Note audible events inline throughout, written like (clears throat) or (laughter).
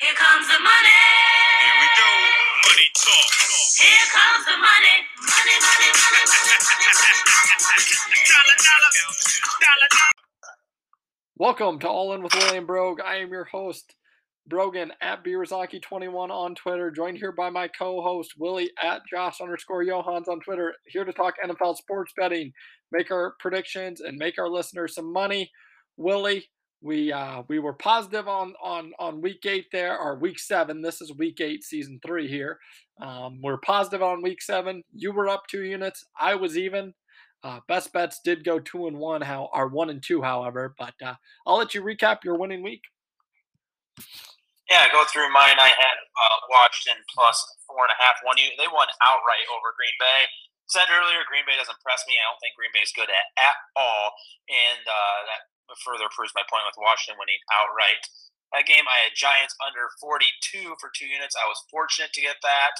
Here comes the money. Here we go. Money talk. Here comes the money. Money, money, money, money, money, Dollar, dollar, dollar, dollar. Welcome to All In with William Brogue. I am your host, Brogan at Beerzaki21 on Twitter, joined here by my co-host Willie at Josh underscore Johans on Twitter, here to talk NFL sports betting, make our predictions, and make our listeners some money. Willie, we uh, we were positive on on on week eight there, or week seven. This is week eight, season three here. Um, we're positive on week seven. You were up two units. I was even. Uh, best bets did go two and one, how are one and two, however. But uh, I'll let you recap your winning week. Yeah, go through mine. I had uh, Washington plus four and a half. One. They won outright over Green Bay. Said earlier, Green Bay doesn't impress me. I don't think Green Bay is good at, at all, and uh, that further proves my point with Washington winning outright. That game, I had Giants under 42 for two units. I was fortunate to get that.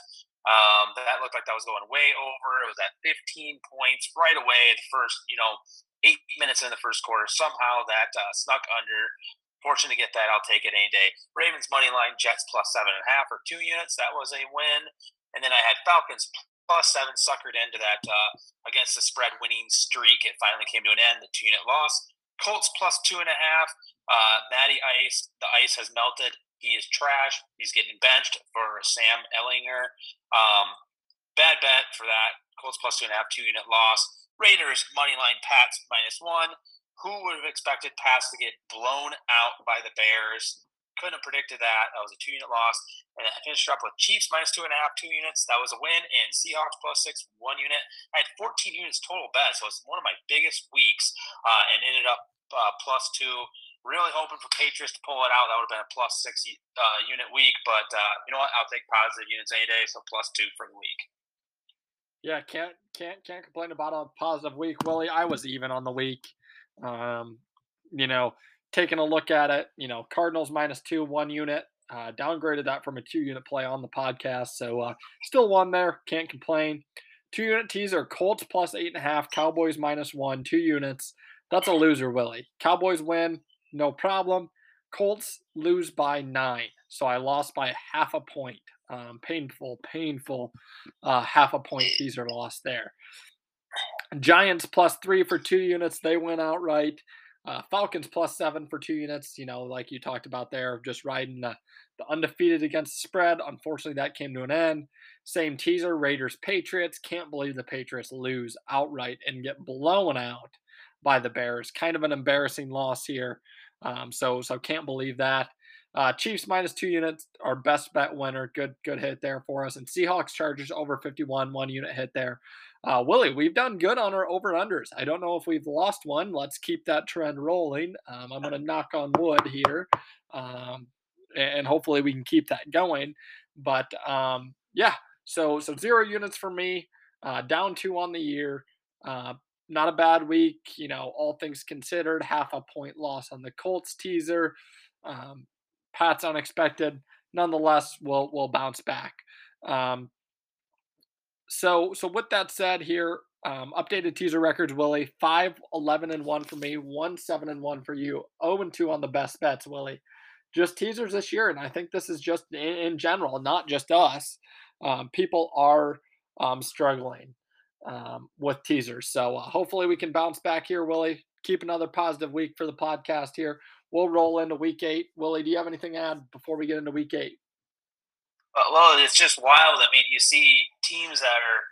Um, that looked like that was going way over. It was at 15 points right away. The first, you know, eight minutes in the first quarter. Somehow that uh, snuck under. Fortunate to get that. I'll take it any day. Ravens money line, Jets plus seven and a half or two units. That was a win. And then I had Falcons plus seven suckered into that uh, against the spread winning streak. It finally came to an end. The two unit loss. Colts plus two and a half. Uh, Matty Ice, the ice has melted. He is trash. He's getting benched for Sam Ehlinger. Um, bad bet for that. Colts plus two and a half, two unit loss. Raiders money line Pats minus one. Who would have expected Pats to get blown out by the Bears? Couldn't have predicted that. That was a two unit loss. And I finished up with Chiefs minus two and a half, two units. That was a win. And Seahawks plus six, one unit. I had 14 units total bet, so it's one of my biggest weeks. Uh, and ended up uh, plus two. Really hoping for Patriots to pull it out. That would have been a plus six uh, unit week. But uh, you know what? I'll take positive units any day. So plus two for the week. Yeah, can't can't can't complain about a positive week, Willie. I was even on the week. Um, you know, taking a look at it, you know, Cardinals minus two, one unit. Uh, downgraded that from a two unit play on the podcast. So uh, still one there. Can't complain. Two unit teaser, Colts plus eight and a half, Cowboys minus one, two units. That's a loser, Willie. Cowboys win, no problem. Colts lose by nine. So I lost by half a point. Um, painful, painful uh, half a point teaser loss there. Giants plus three for two units. They went outright. Uh, Falcons plus seven for two units. You know, like you talked about there, just riding the, undefeated against the spread. Unfortunately, that came to an end. Same teaser Raiders Patriots. Can't believe the Patriots lose outright and get blown out by the Bears. Kind of an embarrassing loss here. Um, so so can't believe that. Uh, Chiefs minus two units, our best bet winner. Good good hit there for us. And Seahawks Chargers over 51, one unit hit there. Uh, Willie, we've done good on our over unders. I don't know if we've lost one. Let's keep that trend rolling. Um, I'm going to knock on wood here, um, and hopefully we can keep that going. But um, yeah, so so zero units for me, uh, down two on the year. Uh, not a bad week, you know, all things considered. Half a point loss on the Colts teaser. Um, Pat's unexpected. Nonetheless, we'll we'll bounce back. Um, so so with that said, here um, updated teaser records, Willie. 5, 11, and 1 for me, 1, 7, and 1 for you, 0 and 2 on the best bets, Willie. Just teasers this year, and I think this is just in, in general, not just us. Um, people are um, struggling um, with teasers. So uh, hopefully we can bounce back here, Willie. Keep another positive week for the podcast here. We'll roll into week eight. Willie, do you have anything to add before we get into week eight? Well, it's just wild. I mean, you see teams that are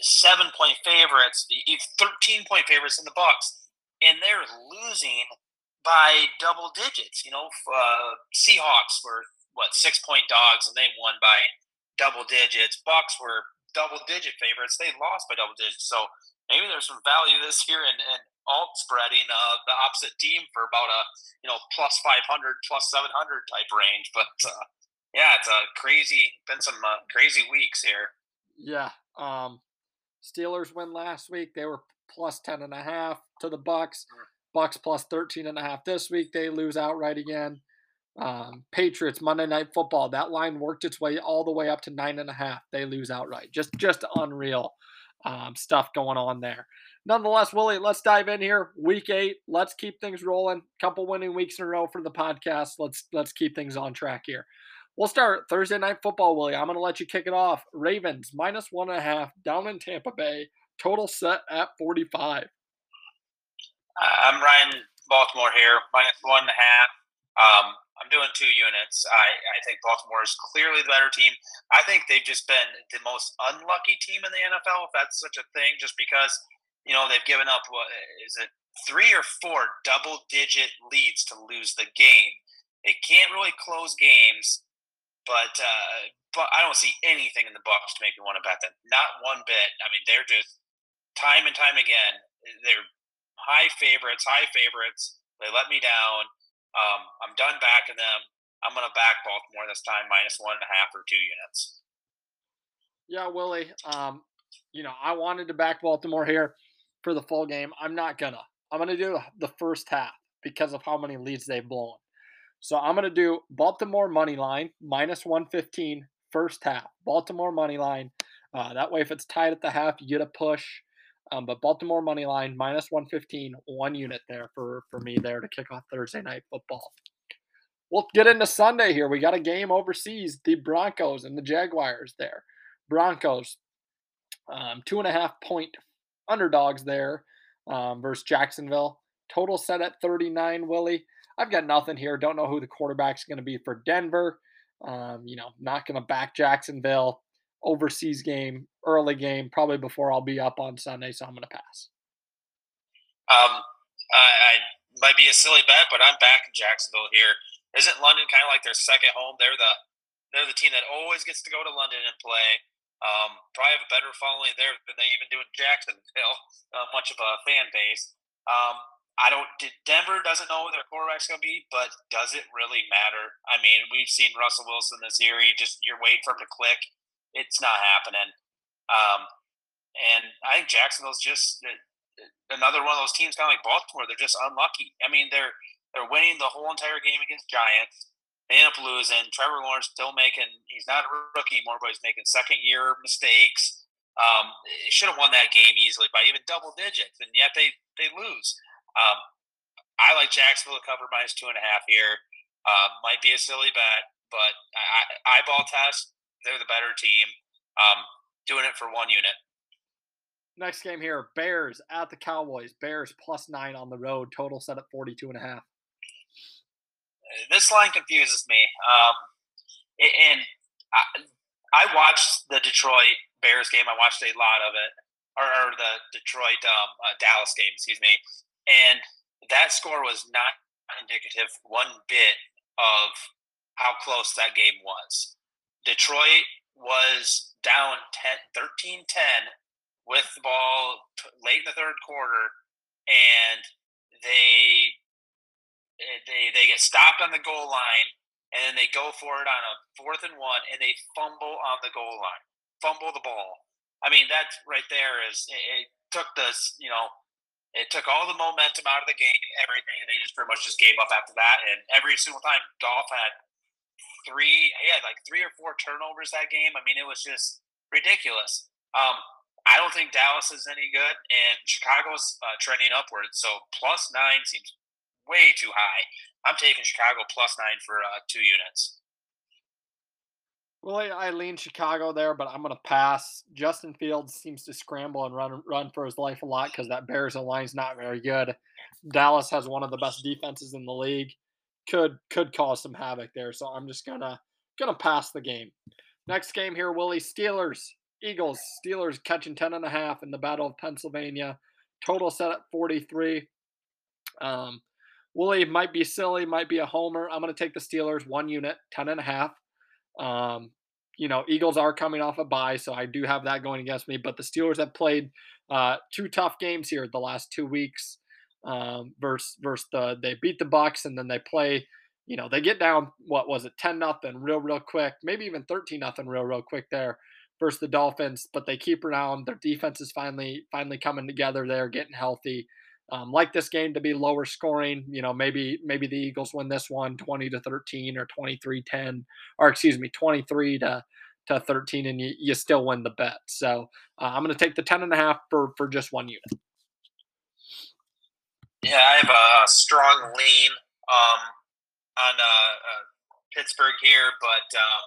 seven point favorites, thirteen point favorites in the Bucks, and they're losing by double digits. You know, uh, Seahawks were what six point dogs, and they won by double digits. Bucks were double digit favorites. They lost by double digits. So maybe there's some value this year in, in alt spreading uh, the opposite team for about a you know plus 500 plus 700 type range (laughs) but uh, yeah it's a crazy been some uh, crazy weeks here Yeah. Um, Steelers win last week. They were plus 10 and a half to the Bucks. Bucks plus 13 and a half this week. They lose outright again. Um, Patriots Monday Night Football. That line worked its way all the way up to nine and a half. They lose outright. Just just unreal. um, stuff going on there. Nonetheless, Willie, let's dive in here. Week eight. Let's keep things rolling. Couple winning weeks in a row for the podcast. Let's let's keep things on track here. We'll start Thursday night football, Willie. I'm going to let you kick it off. Ravens minus one and a half down in Tampa Bay. Total set at 45. I'm Ryan Baltimore here, minus one and a half. Um, I'm doing two units. I, I think Baltimore is clearly the better team. I think they've just been the most unlucky team in the NFL, if that's such a thing, just because, you know, they've given up, what is it, three or four double digit leads to lose the game. They can't really close games, but uh, but I don't see anything in the Bucs to make me want to bet them. Not one bit. I mean, they're just time and time again. They're high favorites, high favorites. They let me down. Um, I'm done backing them. I'm going to back Baltimore this time, minus one and a half or two units. Yeah, Willie. Um, you know, I wanted to back Baltimore here for the full game. I'm not gonna. I'm gonna do the first half because of how many leads they've blown. So I'm gonna do Baltimore money line minus 115 first half. Baltimore money line. Uh, that way, if it's tied at the half, you get a push. Um, but Baltimore money line minus 115, one unit there for, for me there to kick off Thursday night football. We'll get into Sunday here. We got a game overseas, the Broncos and the Jaguars there. Broncos, um, two and a half point underdogs there um, versus Jacksonville. Total set at 39, Willie. I've got nothing here. Don't know who the quarterback's going to be for Denver. Um, you know, not going to back Jacksonville overseas game, early game, probably before I'll be up on Sunday, so I'm going to pass. Um, I, I might be a silly bet, but I'm back in Jacksonville here. Isn't London kind of like their second home? They're the they're the team that always gets to go to London and play. Um, probably have a better following there than they even do in Jacksonville. (laughs) Uh, much of a fan base. Um, I don't. Denver doesn't know who their quarterback's going to be, but does it really matter? I mean, we've seen Russell Wilson this year. He just you're waiting for him to click it's not happening. Um, and I think Jacksonville's just another one of those teams, kind of like Baltimore. They're just unlucky. I mean, they're they're winning the whole entire game against Giants. They end up losing. Trevor Lawrence still making. He's not a rookie anymore, but he's making second year mistakes. Um, should have won that game easily by even double digits, and yet they they lose. Um, I like Jacksonville to cover minus two and a half here. Uh, might be a silly bet, but I, eyeball test they're the better team. Um, doing it for one unit. Next game here Bears at the Cowboys. Bears plus nine on the road. Total set at 42 and a half. This line confuses me. Um, and I, I, watched the Detroit Bears game. I watched a lot of it, or, or the Detroit um, uh, Dallas game, excuse me. And that score was not indicative one bit of how close that game was. Detroit was down 10, 13 10 with the ball late in the third quarter, and they eh, they they get stopped on the goal line, and then they go for it on a fourth and one, and they fumble on the goal line, fumble the ball. I mean, that right there is it, it took this, you know, it took all the momentum out of the game, everything, and they just pretty much just gave up after that. And every single time, Goff had three, had like three or four turnovers that game. I mean, it was just ridiculous. Um, I don't think Dallas is any good, and Chicago's uh, trending upwards. So plus nine seems way too high. I'm taking Chicago plus nine for uh, two units. Well, I, I lean Chicago there, but I'm going to pass. Justin Fields seems to scramble and run run for his life a lot because that Bears line is not very good. Dallas has one of the best defenses in the league could could cause some havoc there. So I'm just gonna gonna pass the game. Next game here, Willie Steelers, Eagles, Steelers catching 10 and a half in the Battle of Pennsylvania. Total set at 43. Um, Willie might be silly, might be a homer. I'm going to take the Steelers one unit, 10 and a half. Um, you know, Eagles are coming off a bye, so I do have that going against me. But the Steelers have played uh, two tough games here the last two weeks um, versus versus the they beat the Bucks and then they play. You know, they get down. What was it, ten nothing, real real quick, maybe even thirteen nothing, real real quick there versus the Dolphins. But they keep around. Their defense is finally finally coming together. They're getting healthy. Um, like this game to be lower scoring. You know, maybe maybe the Eagles win this one 20 to 13 or 23 10, or excuse me, 23 to to 13 and you, you still win the bet. So uh, I'm going to take the 10 and a half for, for just one unit. Yeah, I have a strong lean um, on uh, uh, Pittsburgh here, but um,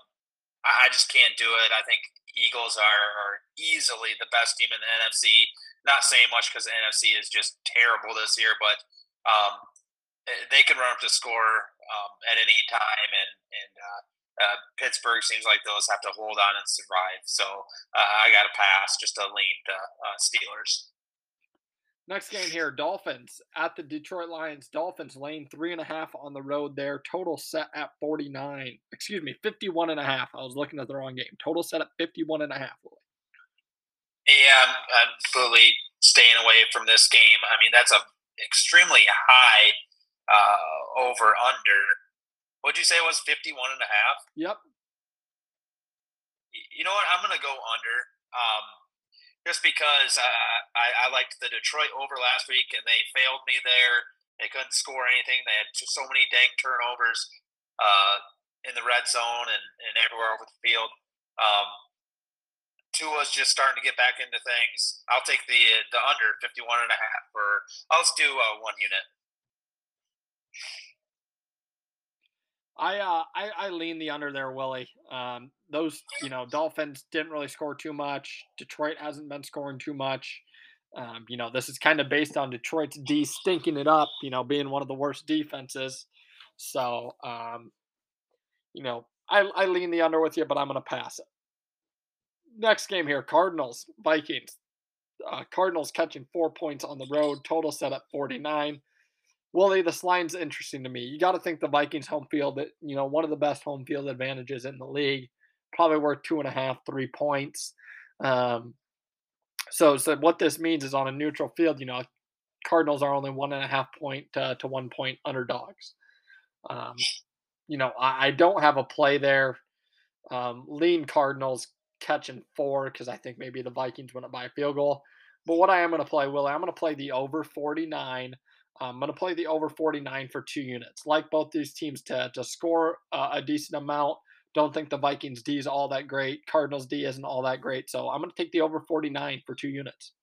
I, I just can't do it. I think Eagles are, are easily the best team in the NFC. Not saying much because the NFC is just terrible this year, but um, eh, they can run up the score um, at any time, and and uh, uh, Pittsburgh seems like just have to hold on and survive. So uh, I got to pass just to lean to uh, Steelers. Next game here, Dolphins at the Detroit Lions. Dolphins lane three and a half on the road there. Total set at 49. Excuse me, 51 and a half. I was looking at the wrong game. Total set at 51 and a half. Yeah, I'm, I'm staying away from this game. I mean, that's a extremely high uh, over under. What'd you say it was 51 and a half? Yep. You know what? I'm going to go under. Um, just because uh, I, I liked the Detroit over last week and they failed me there. They couldn't score anything. They had just so many dang turnovers uh, in the red zone and, and everywhere over the field. Um, Tua's just starting to get back into things. I'll take the the under 51 and a half for I'll just do uh, one unit. I uh I, I lean the under there, Willie. Um, those you know Dolphins didn't really score too much. Detroit hasn't been scoring too much. Um, you know this is kind of based on Detroit's D stinking it up. You know being one of the worst defenses. So um, you know I I lean the under with you, but I'm gonna pass it. Next game here, Cardinals Vikings. Uh, Cardinals catching four points on the road. Total set at 49. Willie, this line's interesting to me. You got to think the Vikings home field, that you know, one of the best home field advantages in the league, probably worth two and a half, three points. Um, so, so what this means is on a neutral field, you know, Cardinals are only one and a half point uh, to one point underdogs. Um, you know, I, I, don't have a play there. Um, lean Cardinals catching four because I think maybe the Vikings win it by a field goal. But what I am going to play, Willie, I'm going to play the over 49 I'm going to play the over 49 for two units. Like both these teams to, to score uh, a decent amount. Don't think the Vikings D is all that great. Cardinals D isn't all that great. So I'm going to take the over 49 for two units.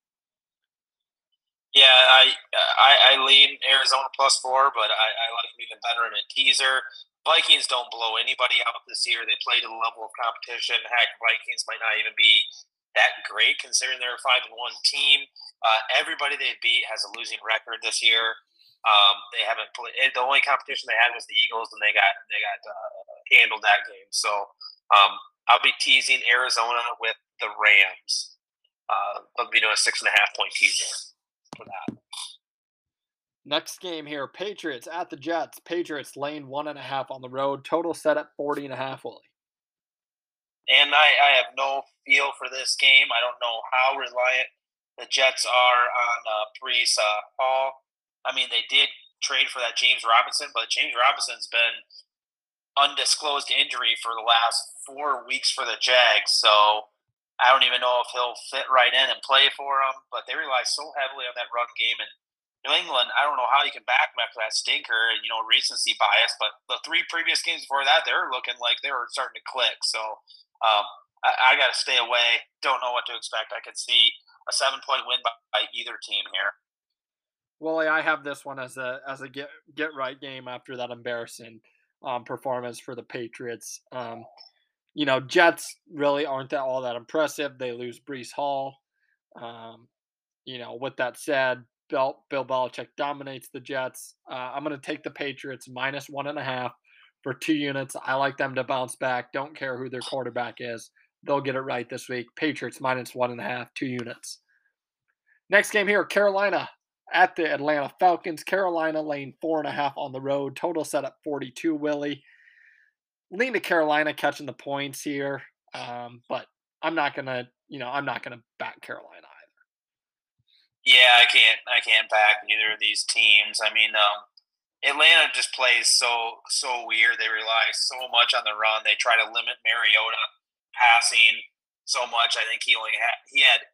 Yeah, I I, I lean Arizona plus four, but I, I like them even better in a teaser. Vikings don't blow anybody out this year. They play to the level of competition. Heck, Vikings might not even be that great considering they're a five and one team. Uh, everybody they beat has a losing record this year. Um, they haven't played. The only competition they had was the Eagles, and they got they got uh, handled that game. So um, I'll be teasing Arizona with the Rams. Uh, I'll be doing a six and a half point teaser for that. Next game here, Patriots at the Jets. Patriots lane one and a half on the road. Total set at 40 and a half, Willie. And I, I have no feel for this game. I don't know how reliant the Jets are on uh, Breece uh, Hall. I mean, they did trade for that James Robinson, but James Robinson's been undisclosed injury for the last four weeks for the Jags. So I don't even know if he'll fit right in and play for them. But they rely so heavily on that run game. And New England, I don't know how you can back them after that stinker and, you know, recency bias. But the three previous games before that, they were looking like they were starting to click. So um, I, I got to stay away. Don't know what to expect. I could see a seven point win by, by either team here. Well, I have this one as a as a get get right game after that embarrassing um, performance for the Patriots. Um, you know, Jets really aren't that all that impressive. They lose Breece Hall. Um, you know, with that said, Bill, Bill Belichick dominates the Jets. Uh, I'm going to take the Patriots minus one and a half for two units. I like them to bounce back. Don't care who their quarterback is. They'll get it right this week. Patriots minus one and a half, two units. Next game here, Carolina at the Atlanta Falcons. Carolina lane four and a half on the road. Total set up 42, Willie. Lean to Carolina catching the points here. Um, but I'm not gonna, you know, I'm not gonna back Carolina. Yeah, I can't I can't back either of these teams. I mean, um, Atlanta just plays so so weird. They rely so much on the run. They try to limit Mariota passing so much. I think he only had he had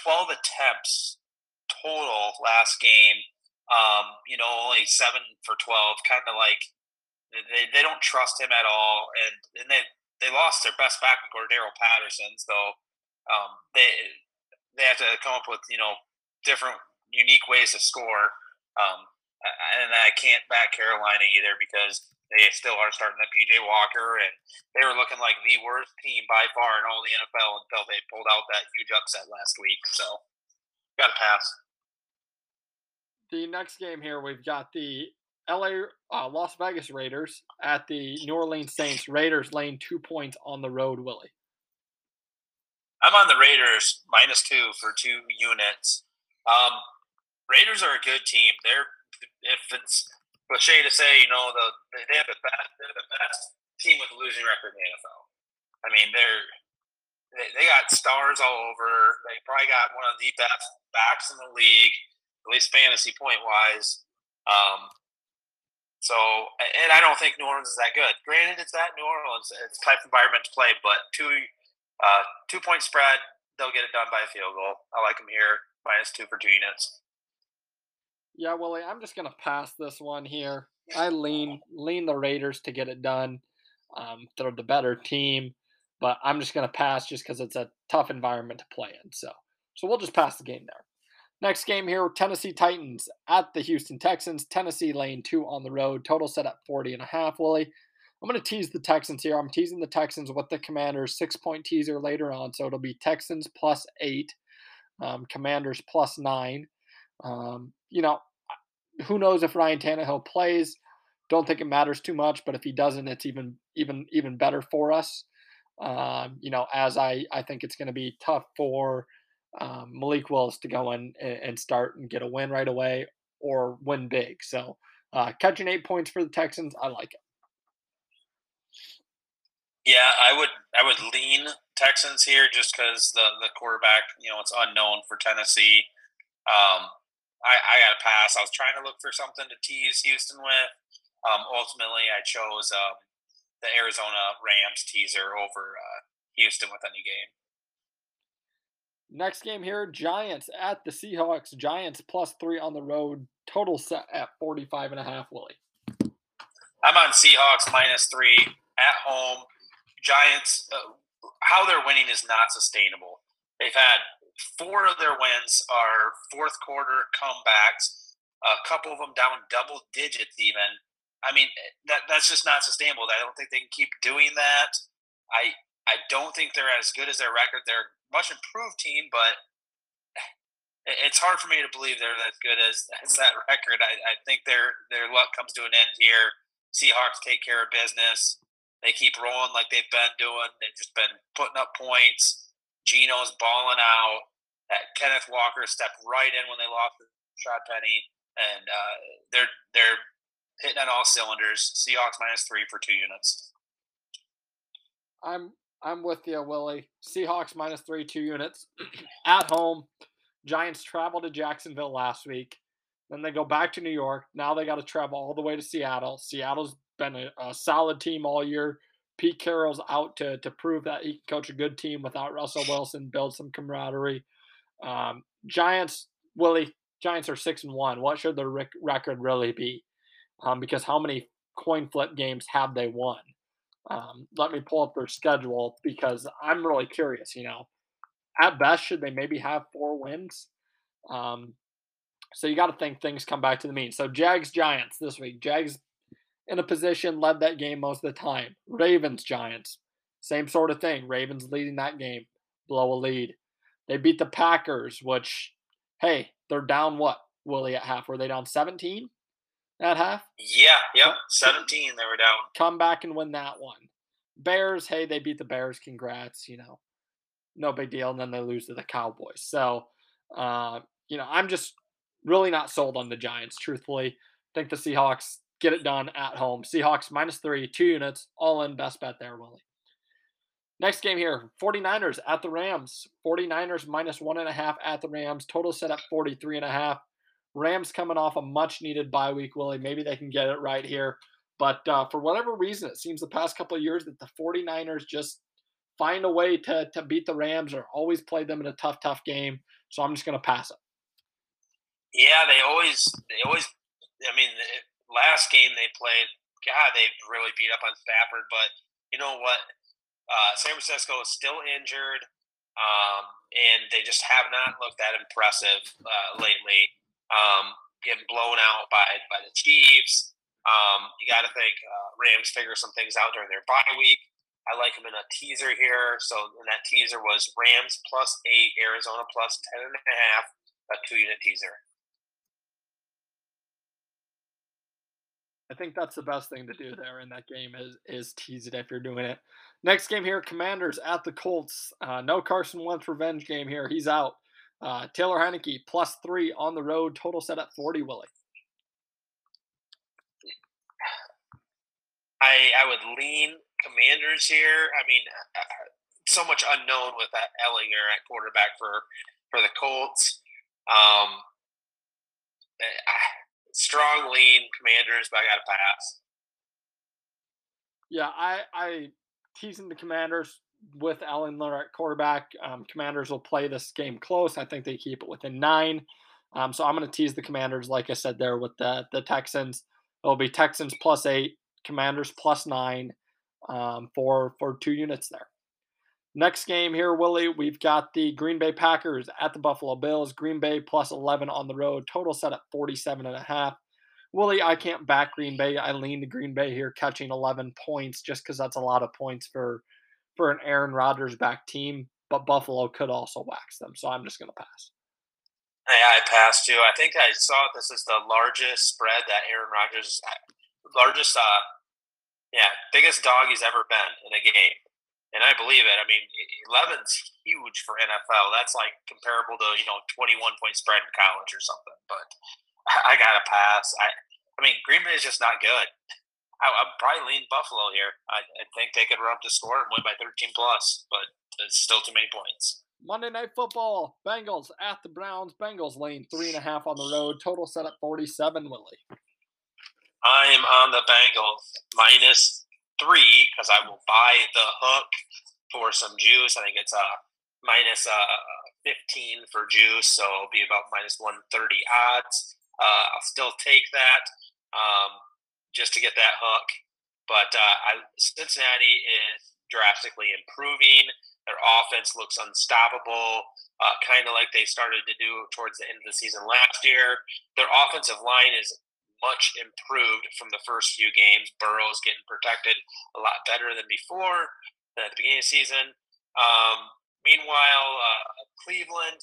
12 attempts total last game. Um, you know, only seven for 12. Kind of like they, they don't trust him at all, and and they they lost their best back in Cordarrelle Patterson, so um, they they have to come up with you know different unique ways to score. Um, and I can't back Carolina either because they still are starting the PJ Walker, and they were looking like the worst team by far in all the NFL until they pulled out that huge upset last week. So, got to pass. The next game here, we've got the LA uh, Las Vegas Raiders at the New Orleans Saints. Raiders laying two points on the road. Willie. I'm on the Raiders minus two for two units. Um, Raiders are a good team. They're if it's cliche to say, you know, the they have the best they're the best team with a losing record in the NFL. I mean, they're they, they got stars all over. They probably got one of the best backs in the league, at least fantasy point wise. Um, so, and I don't think New Orleans is that good. Granted, it's that New Orleans; it's type environment to play. But two, uh, two point spread, they'll get it done by a field goal. I like them here, minus two for two units. Yeah, Willie, I'm just gonna pass this one here. I lean lean the Raiders to get it done. Um, they're the better team, but I'm just gonna pass just because it's a tough environment to play in. So, so we'll just pass the game there. Next game here, Tennessee Titans at the Houston Texans. Tennessee lane two on the road. Total set at 40 and a half, Willie. I'm going to tease the Texans here. I'm teasing the Texans with the Commanders six point teaser later on. So it'll be Texans plus eight, um, Commanders plus nine. Um, you know, who knows if Ryan Tannehill plays? Don't think it matters too much, but if he doesn't, it's even even even better for us. Um, you know, as I I think it's going to be tough for um, Malik Willis to go in and start and get a win right away or win big. So uh, catching eight points for the Texans, I like it. Yeah, I would I would lean Texans here just because the the quarterback, you know, it's unknown for Tennessee. Um, I, I got to pass. I was trying to look for something to tease Houston with. Um, ultimately, I chose um, the Arizona Rams teaser over uh, Houston with any game. Next game here, Giants at the Seahawks. Giants plus three on the road. Total set at 45 and a half, Willie. I'm on Seahawks minus three at home. Giants, uh, how they're winning is not sustainable. They've had four of their wins are fourth quarter comebacks. A couple of them down double digits, even. I mean, eh, that that's just not sustainable. I don't think they can keep doing that. I I don't think they're as good as their record. They're a much improved team, but eh, eh, it's hard for me to believe they're as good as, (laughs) as that record. I, I think their their luck comes to an end here. Seahawks take care of business. They keep rolling like they've been doing. They've just been putting up points. Geno's balling out that Kenneth Walker stepped right in when they lost to Rashaad Penny, and uh, they're they're hitting on all cylinders. Seahawks minus three for two units. I'm I'm with you, Willie. Seahawks minus three, two units (clears throat) at home. Giants travel to Jacksonville last week. Then they go back to New York. Now they got to travel all the way to Seattle. Seattle's been a, a solid team all year. Pete Carroll's out to to prove that he can coach a good team without Russell Wilson, build some camaraderie. Um, Giants, Willie, Giants are six and one. What should their rec- record really be? Um, because how many coin flip games have they won? Um, let me pull up their schedule because I'm really curious. You know, at best, should they maybe have four wins? Um, so you got to think things come back to the mean. So Jags Giants this week. Jags in a position led that game most of the time. Ravens Giants, same sort of thing. Ravens leading that game, blow a lead. They beat the Packers, which, hey, they're down what, Willie, at half? Were they down 17 at half? Yeah, yep, 17 they were down. Come back and win that one. Bears, hey, they beat the Bears. Congrats, you know, no big deal. And then they lose to the Cowboys. So, uh, you know, I'm just really not sold on the Giants, truthfully. I think the Seahawks get it done at home. Seahawks minus three, two units, all in. Best bet there, Willie. Next game here 49ers at the Rams. 49ers minus one and a half at the Rams. Total set at 43 and a half. Rams coming off a much needed bye week, Willie. Maybe they can get it right here. But uh, for whatever reason, it seems the past couple of years that the 49ers just find a way to, to beat the Rams or always play them in a tough, tough game. So I'm just going to pass it. Yeah, they always, they always, I mean, last game they played, God, they really beat up on Stafford. But you know what? Uh, San Francisco is still injured, um, and they just have not looked that impressive uh, lately. Um, getting blown out by by the Chiefs. Um, you got to think uh, Rams figure some things out during their bye week. I like them in a teaser here. So, and that teaser was Rams plus eight, Arizona plus ten and a half, a two unit teaser. I think that's the best thing to do there in that game is is tease it if you're doing it. Next game here, Commanders at the Colts. Uh, no Carson Wentz revenge game here. He's out. Uh, Taylor Heinicke plus three on the road. Total set at forty. Willie. I I would lean Commanders here. I mean, uh, so much unknown with that Ehlinger at quarterback for for the Colts. Um, I, strong lean Commanders, but I got to pass. Yeah, I I teasing the Commanders with Ehlinger at quarterback. Um, commanders will play this game close. I think they keep it within nine. Um, so I'm going to tease the Commanders, like I said there with the the Texans. It'll be Texans plus eight, Commanders plus nine um, for for two units there. Next game here, Willie, we've got the Green Bay Packers at the Buffalo Bills. Green Bay plus 11 on the road. Total set at 47 and a half. Willie, I can't back Green Bay. I lean to Green Bay here, catching 11 points just because that's a lot of points for for an Aaron Rodgers back team. But Buffalo could also wax them, so I'm just going to pass. Yeah, I passed too. I think I saw this is the largest spread that Aaron Rodgers, largest, uh, yeah, biggest dog he's ever been in a game and I believe it. I mean, 11's huge for NFL. That's like comparable to you know 21 point spread in college or something. But I gotta pass. I I mean, Green Bay is just not good. I, I'm probably lean Buffalo here. I, I think they could run up the score and win by 13 plus, but it's still too many points. Monday Night Football, Bengals at the Browns. Bengals lane three and a half on the road. Total set at 47, Willie. I am on the Bengals minus three because I will buy the hook for some juice. I think it's a uh, minus uh, 15 for juice, so it'll be about minus 130 odds. Uh, I'll still take that um, just to get that hook. But uh, I, Cincinnati is drastically improving. Their offense looks unstoppable, uh, kind of like they started to do towards the end of the season last year. Their offensive line is much improved from the first few games. Burrow's getting protected a lot better than before than at the beginning of the season. Um, meanwhile, uh, Cleveland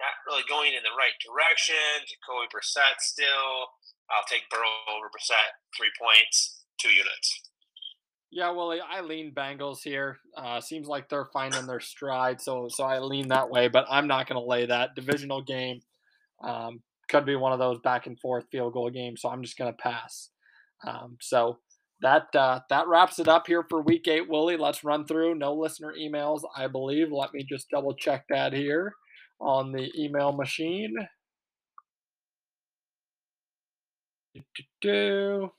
not really going in the right direction. Jacoby Brissett still. I'll take Burrow over Brissett. Three points, two units. Yeah, well, I lean Bengals here. Uh, seems like they're finding their stride, so so I lean that way. But I'm not going to lay that divisional game. Um, could be one of those back and forth field goal games. So I'm just going to pass. Um, so that uh, that wraps it up here for week eight, Willie. Let's run through no listener emails, I believe. Let me just double check that here on the email machine. Do-do-do.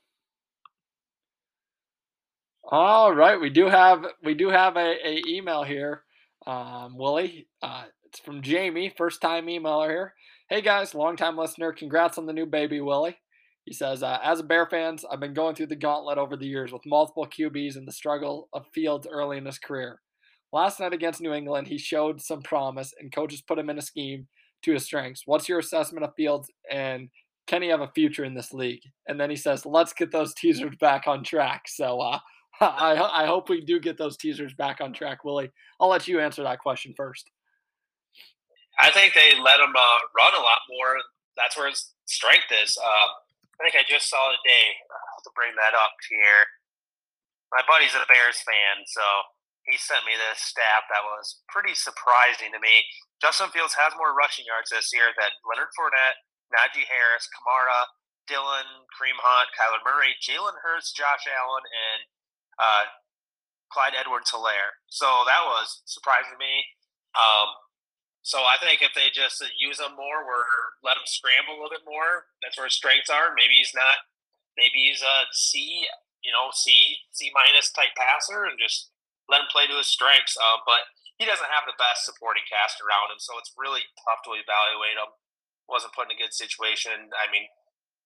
All right, we do have we do have a, a email here, um, Willie. Uh, it's from Jamie, first time emailer here. Hey guys, long time listener. Congrats on the new baby, Willie. He says, uh, as a Bear fans, I've been going through the gauntlet over the years with multiple QBs and the struggle of Fields early in his career. Last night against New England, he showed some promise, and coaches put him in a scheme to his strengths. What's your assessment of Fields, and can he have a future in this league? And then he says, let's get those (laughs) teasers back on track. So uh, (laughs) I, I hope we do get those teasers back on track, Willie. I'll let you answer that question first. I think they let him uh, run a lot more. That's where his strength is. Um, I think I just saw today uh, to bring that up here. My buddy's a Bears fan, so he sent me this stat that was pretty surprising to me. Justin Fields has more rushing yards this year than Leonard Fournette, Najee Harris, Kamara, Dylan, Kareem Hunt, Kyler Murray, Jalen Hurts, Josh Allen, and uh, Clyde Edwards Helaire. So that was surprising to me. Um, so I think if they just use him more, or let him scramble a little bit more, that's where his strengths are. Maybe he's not. Maybe he's a C, you know, C C minus type passer, and just let him play to his strengths. Uh, but he doesn't have the best supporting cast around him, so it's really tough to evaluate him. Wasn't put in a good situation. I mean,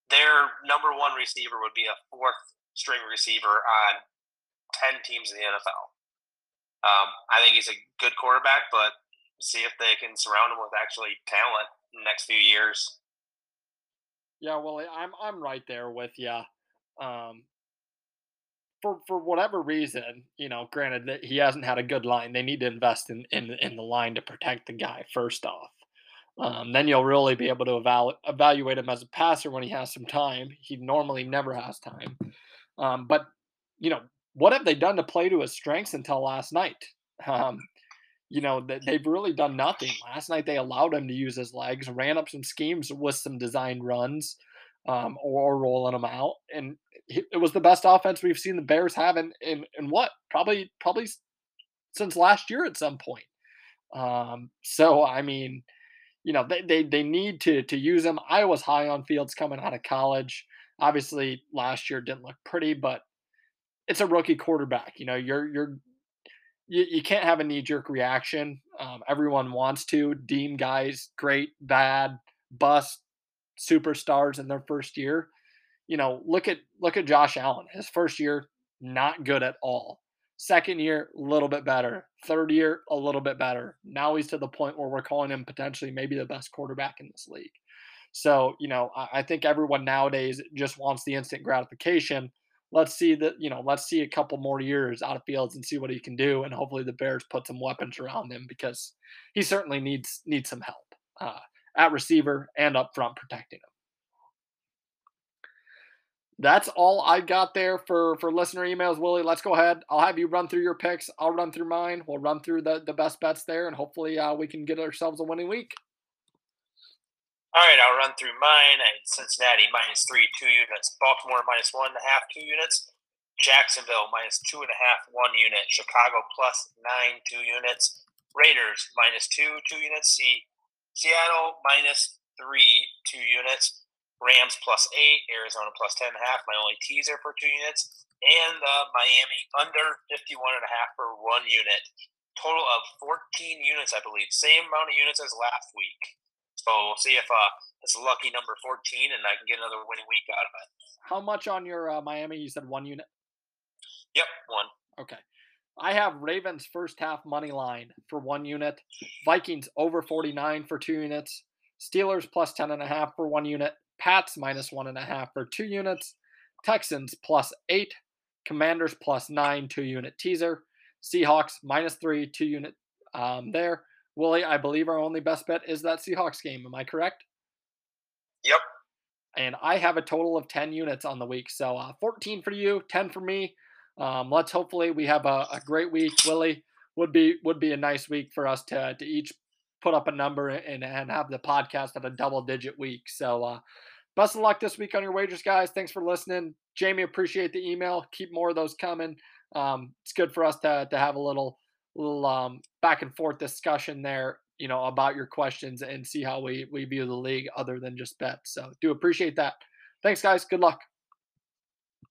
their number one receiver would be a fourth string receiver on ten teams in the NFL. Um, I think he's a good quarterback, but see if they can surround him with actually talent in the next few years. Yeah, well, I'm I'm right there with you. Um, for for whatever reason, you know, granted that he hasn't had a good line, they need to invest in in in the line to protect the guy first off. Um, then you'll really be able to evaluate evaluate him as a passer when he has some time. He normally never has time. Um, but you know, what have they done to play to his strengths until last night? Um, you know, th- they've really done nothing. Last night they allowed him to use his legs, ran up some schemes with some designed runs, um, or rolling them out, and it it was the best offense we've seen the Bears have in in, in what probably probably since last year at some point. Um, so I mean, you know, they, they they need to to use him. I was high on Fields coming out of college. Obviously, last year didn't look pretty, but it's a rookie quarterback. You know, you're you're you, you can't have a knee jerk reaction. Um, everyone wants to deem guys great, bad, bust, superstars in their first year. You know, look at look at Josh Allen. His first year, not good at all. Second year, a little bit better. Third year, a little bit better. Now he's to the point where we're calling him potentially maybe the best quarterback in this league. So, you know, I, I think everyone nowadays just wants the instant gratification. Let's see that, you know, let's see a couple more years out of fields and see what he can do. And hopefully the Bears put some weapons around him because he certainly needs needs some help uh, at receiver and up front protecting him. That's all I got there for for listener emails, Willie. Let's go ahead. I'll have you run through your picks. I'll run through mine. We'll run through the the best bets there, and hopefully uh, we can get ourselves a winning week. All right, I'll run through mine. I Cincinnati minus three, two units. Baltimore minus one and a half, two units. Jacksonville minus two and a half, one unit. Chicago plus nine, two units. Raiders minus two, two units. See Seattle minus three, two units. Rams plus eight. Arizona plus ten and a half. My only teaser for two units. And uh, Miami under 51 and a half for one unit. Total of 14 units, I believe. Same amount of units as last week. So we'll see if uh, it's a lucky number 14 and I can get another winning week out of it. How much on your uh, Miami? You said one unit. Yep, one. Okay. I have Ravens first half money line for one unit, Vikings over 49 for two units, Steelers plus 10 and a half for one unit, Pats minus one and a half for two units, Texans plus eight, Commanders plus nine, two unit teaser, Seahawks minus three, two unit um, there. Willie, I believe our only best bet is that Seahawks game. Am I correct? Yep. and I have a total of 10 units on the week. So uh, 14 for you, 10 for me. Um, let's hopefully we have a, a great week. Willie would be would be a nice week for us to to each put up a number and and have the podcast at a double digit week. So uh, best of luck this week on your wagers, guys. Thanks for listening, Jamie. Appreciate the email. Keep more of those coming. Um, it's good for us to to have a little little um, back and forth discussion there you know about your questions and see how we we view the league other than just bets. So do appreciate that. Thanks guys. Good luck